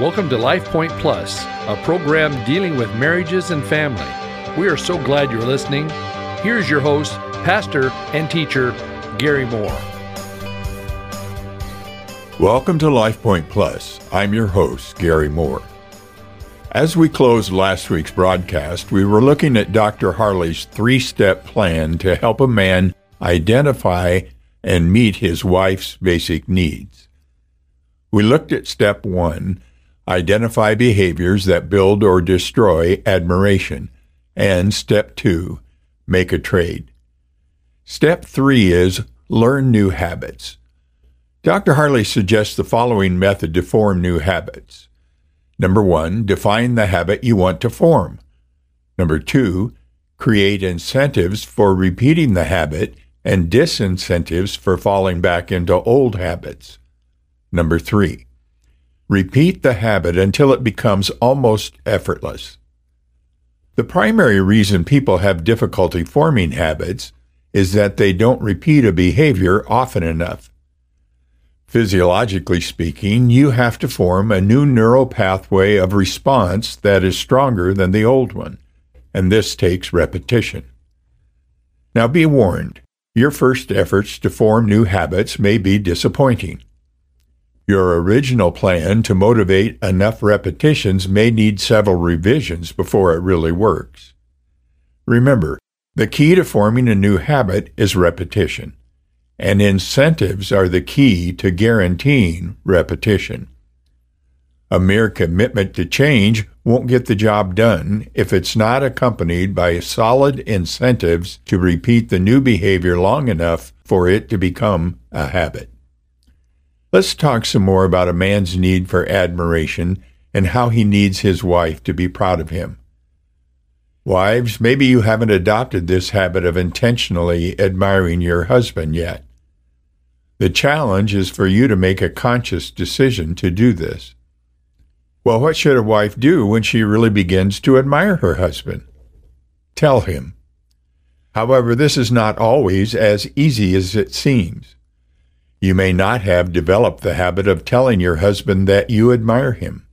Welcome to Life Point Plus, a program dealing with marriages and family. We are so glad you're listening. Here's your host, pastor and teacher, Gary Moore. Welcome to Life Point Plus. I'm your host, Gary Moore. As we closed last week's broadcast, we were looking at Dr. Harley's three step plan to help a man identify and meet his wife's basic needs. We looked at step one identify behaviors that build or destroy admiration, and step two make a trade. Step three is learn new habits. Dr. Harley suggests the following method to form new habits. Number one, define the habit you want to form. Number two, create incentives for repeating the habit and disincentives for falling back into old habits. Number three, repeat the habit until it becomes almost effortless. The primary reason people have difficulty forming habits is that they don't repeat a behavior often enough. Physiologically speaking, you have to form a new neural pathway of response that is stronger than the old one, and this takes repetition. Now be warned, your first efforts to form new habits may be disappointing. Your original plan to motivate enough repetitions may need several revisions before it really works. Remember, the key to forming a new habit is repetition and incentives are the key to guaranteeing repetition. A mere commitment to change won't get the job done if it's not accompanied by solid incentives to repeat the new behavior long enough for it to become a habit. Let's talk some more about a man's need for admiration and how he needs his wife to be proud of him. Wives, maybe you haven't adopted this habit of intentionally admiring your husband yet. The challenge is for you to make a conscious decision to do this. Well, what should a wife do when she really begins to admire her husband? Tell him. However, this is not always as easy as it seems. You may not have developed the habit of telling your husband that you admire him.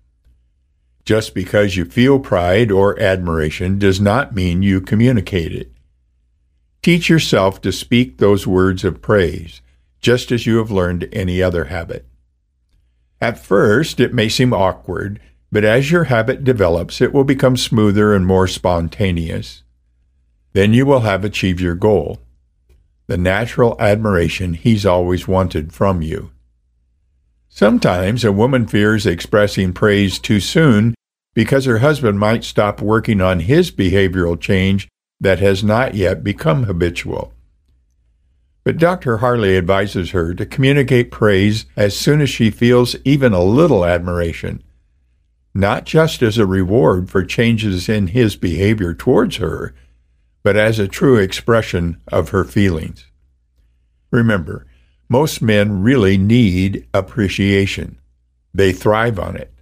Just because you feel pride or admiration does not mean you communicate it. Teach yourself to speak those words of praise just as you have learned any other habit. At first, it may seem awkward, but as your habit develops, it will become smoother and more spontaneous. Then you will have achieved your goal the natural admiration he's always wanted from you. Sometimes a woman fears expressing praise too soon because her husband might stop working on his behavioral change that has not yet become habitual. But Dr. Harley advises her to communicate praise as soon as she feels even a little admiration, not just as a reward for changes in his behavior towards her, but as a true expression of her feelings. Remember, most men really need appreciation. They thrive on it.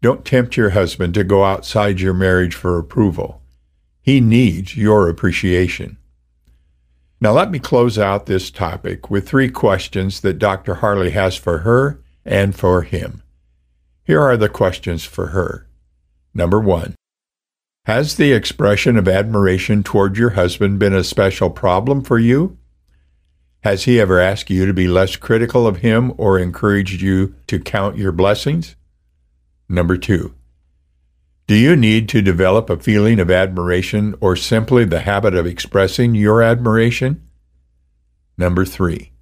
Don't tempt your husband to go outside your marriage for approval. He needs your appreciation. Now, let me close out this topic with three questions that Dr. Harley has for her and for him. Here are the questions for her. Number one Has the expression of admiration toward your husband been a special problem for you? Has he ever asked you to be less critical of him or encouraged you to count your blessings? Number two, do you need to develop a feeling of admiration or simply the habit of expressing your admiration? Number three,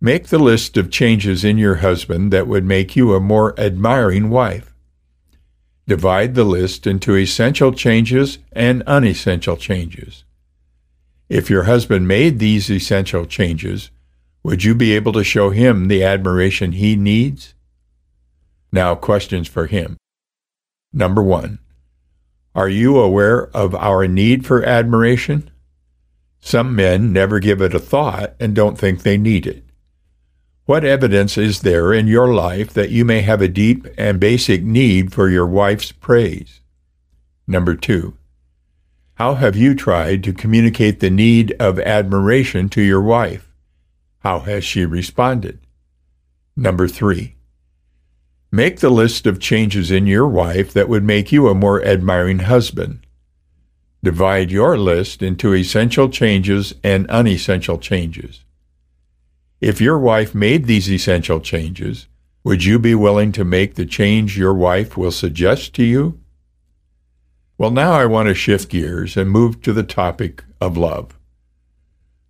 make the list of changes in your husband that would make you a more admiring wife. Divide the list into essential changes and unessential changes. If your husband made these essential changes, would you be able to show him the admiration he needs? Now, questions for him. Number one, are you aware of our need for admiration? Some men never give it a thought and don't think they need it. What evidence is there in your life that you may have a deep and basic need for your wife's praise? Number two, how have you tried to communicate the need of admiration to your wife? How has she responded? Number three, Make the list of changes in your wife that would make you a more admiring husband. Divide your list into essential changes and unessential changes. If your wife made these essential changes, would you be willing to make the change your wife will suggest to you? Well, now I want to shift gears and move to the topic of love.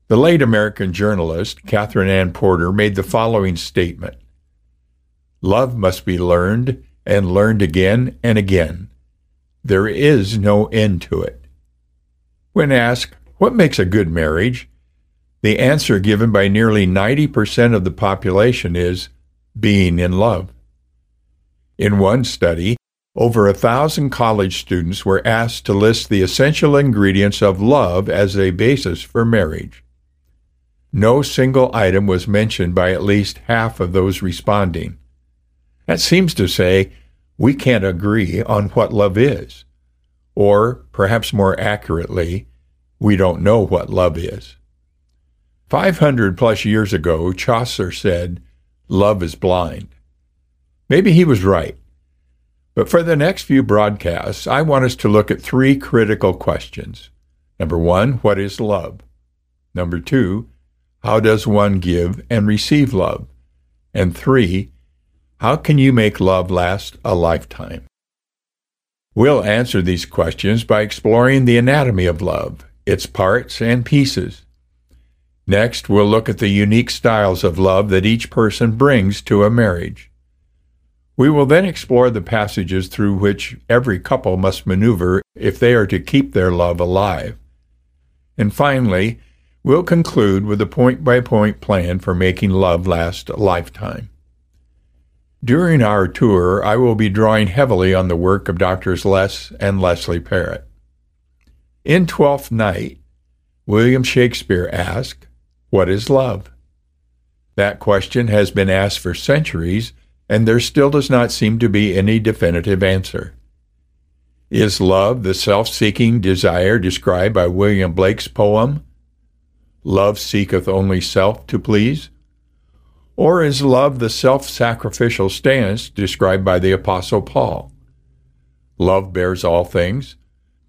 The late American journalist Katherine Anne Porter made the following statement Love must be learned and learned again and again. There is no end to it. When asked, What makes a good marriage? The answer given by nearly 90% of the population is being in love. In one study, over a thousand college students were asked to list the essential ingredients of love as a basis for marriage. No single item was mentioned by at least half of those responding. That seems to say we can't agree on what love is. Or, perhaps more accurately, we don't know what love is. 500 plus years ago, Chaucer said, Love is blind. Maybe he was right. But for the next few broadcasts, I want us to look at three critical questions. Number one, what is love? Number two, how does one give and receive love? And three, how can you make love last a lifetime? We'll answer these questions by exploring the anatomy of love, its parts and pieces. Next, we'll look at the unique styles of love that each person brings to a marriage. We will then explore the passages through which every couple must maneuver if they are to keep their love alive. And finally, We'll conclude with a point by point plan for making love last a lifetime. During our tour, I will be drawing heavily on the work of Drs. Les and Leslie Parrott. In Twelfth Night, William Shakespeare asked, What is love? That question has been asked for centuries, and there still does not seem to be any definitive answer. Is love the self seeking desire described by William Blake's poem, Love seeketh only self to please? Or is love the self sacrificial stance described by the Apostle Paul? Love bears all things,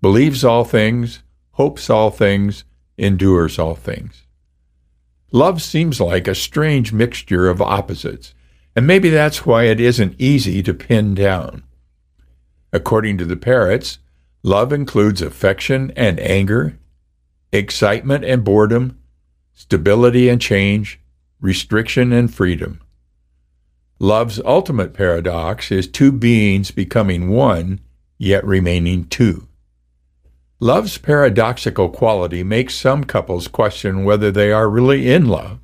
believes all things, hopes all things, endures all things. Love seems like a strange mixture of opposites, and maybe that's why it isn't easy to pin down. According to the Parrotts, love includes affection and anger, excitement and boredom, stability and change, restriction and freedom. Love's ultimate paradox is two beings becoming one, yet remaining two. Love's paradoxical quality makes some couples question whether they are really in love.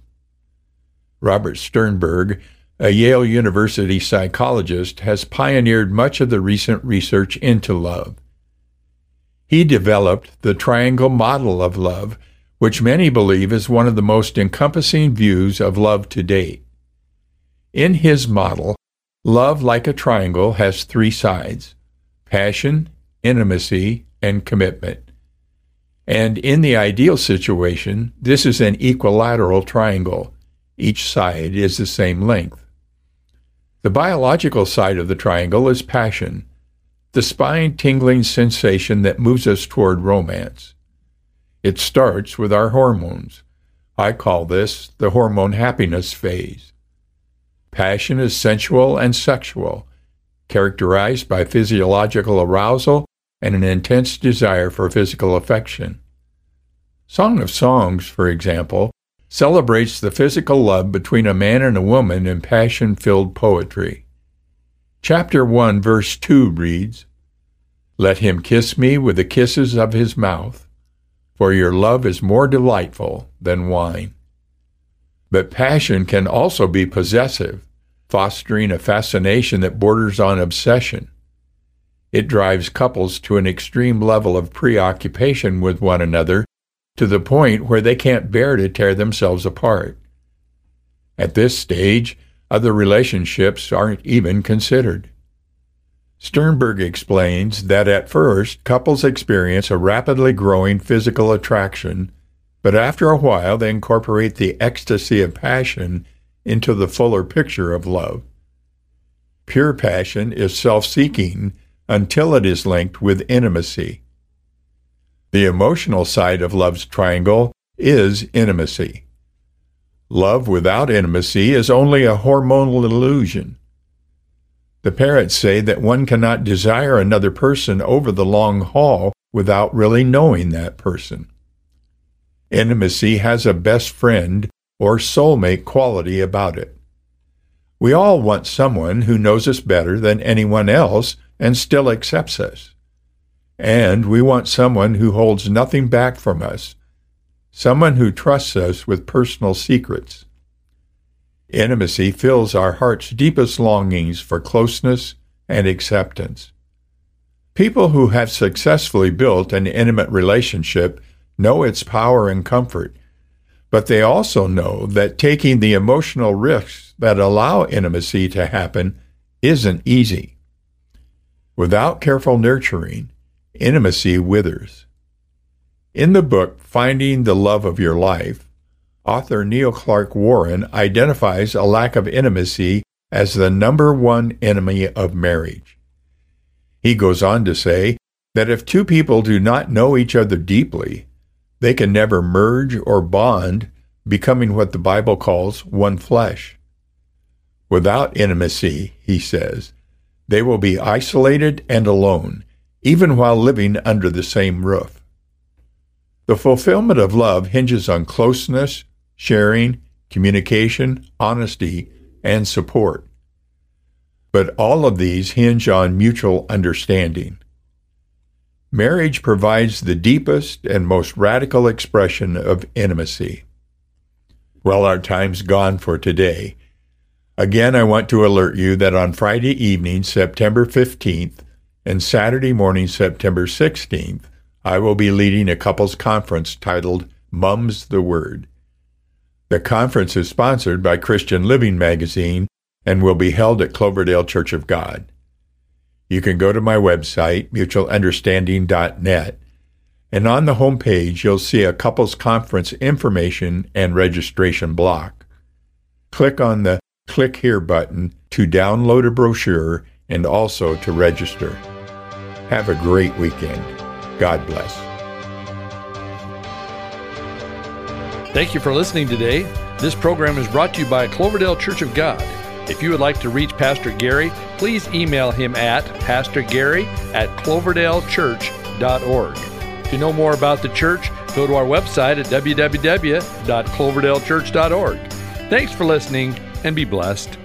Robert Sternberg, a Yale University psychologist, has pioneered much of the recent research into love. He developed the triangle model of love which many believe is one of the most encompassing views of love to date. In his model, love, like a triangle, has three sides passion, intimacy, and commitment. And in the ideal situation, this is an equilateral triangle. Each side is the same length. The biological side of the triangle is passion, the spine tingling sensation that moves us toward romance. It starts with our hormones. I call this the hormone happiness phase. Passion is sensual and sexual, characterized by physiological arousal and an intense desire for physical affection. Song of Songs, for example, celebrates the physical love between a man and a woman in passion filled poetry. Chapter 1, verse 2 reads Let him kiss me with the kisses of his mouth for your love is more delightful than wine. But passion can also be possessive, fostering a fascination that borders on obsession. It drives couples to an extreme level of preoccupation with one another to the point where they can't bear to tear themselves apart. At this stage, other relationships aren't even considered. Sternberg explains that at first, couples experience a rapidly growing physical attraction, but after a while they incorporate the ecstasy of passion into the fuller picture of love. Pure passion is self seeking until it is linked with intimacy. The emotional side of love's triangle is intimacy. Love without intimacy is only a hormonal illusion. The Parrotts say that one cannot desire another person over the long haul without really knowing that person. Intimacy has a best friend or soulmate quality about it. We all want someone who knows us better than anyone else and still accepts us. And we want someone who holds nothing back from us, someone who trusts us with personal secrets. Intimacy fills our heart's deepest longings for closeness and acceptance. People who have successfully built an intimate relationship know its power and comfort, but they also know that taking the emotional risks that allow intimacy to happen isn't easy. Without careful nurturing, intimacy withers. In the book Finding the Love of Your Life, author Neil Clark Warren identifies a lack of intimacy as the number one enemy of marriage. He goes on to say that if two people do not know each other deeply, they can never merge or bond, becoming what the Bible calls one flesh. Without intimacy, he says, they will be isolated and alone, even while living under the same roof. The fulfillment of love hinges on closeness, sharing, communication, honesty, and support. But all of these hinge on mutual understanding. Marriage provides the deepest and most radical expression of intimacy. Well, our time's gone for today. Again, I want to alert you that on Friday evening, September 15th, and Saturday morning, September 16th, I will be leading a couples conference titled Mum's the Word. The conference is sponsored by Christian Living Magazine and will be held at Cloverdale Church of God. You can go to my website, mutualunderstanding.net, and on the home page you'll see a couples conference information and registration block. Click on the Click Here button to download a brochure and also to register. Have a great weekend. God bless. Thank you for listening today. This program is brought to you by Cloverdale Church of God. If you would like to reach Pastor Gary, please email him at pastorgary at cloverdalechurch.org. To know more about the church, go to our website at www.cloverdalechurch.org. Thanks for listening and be blessed.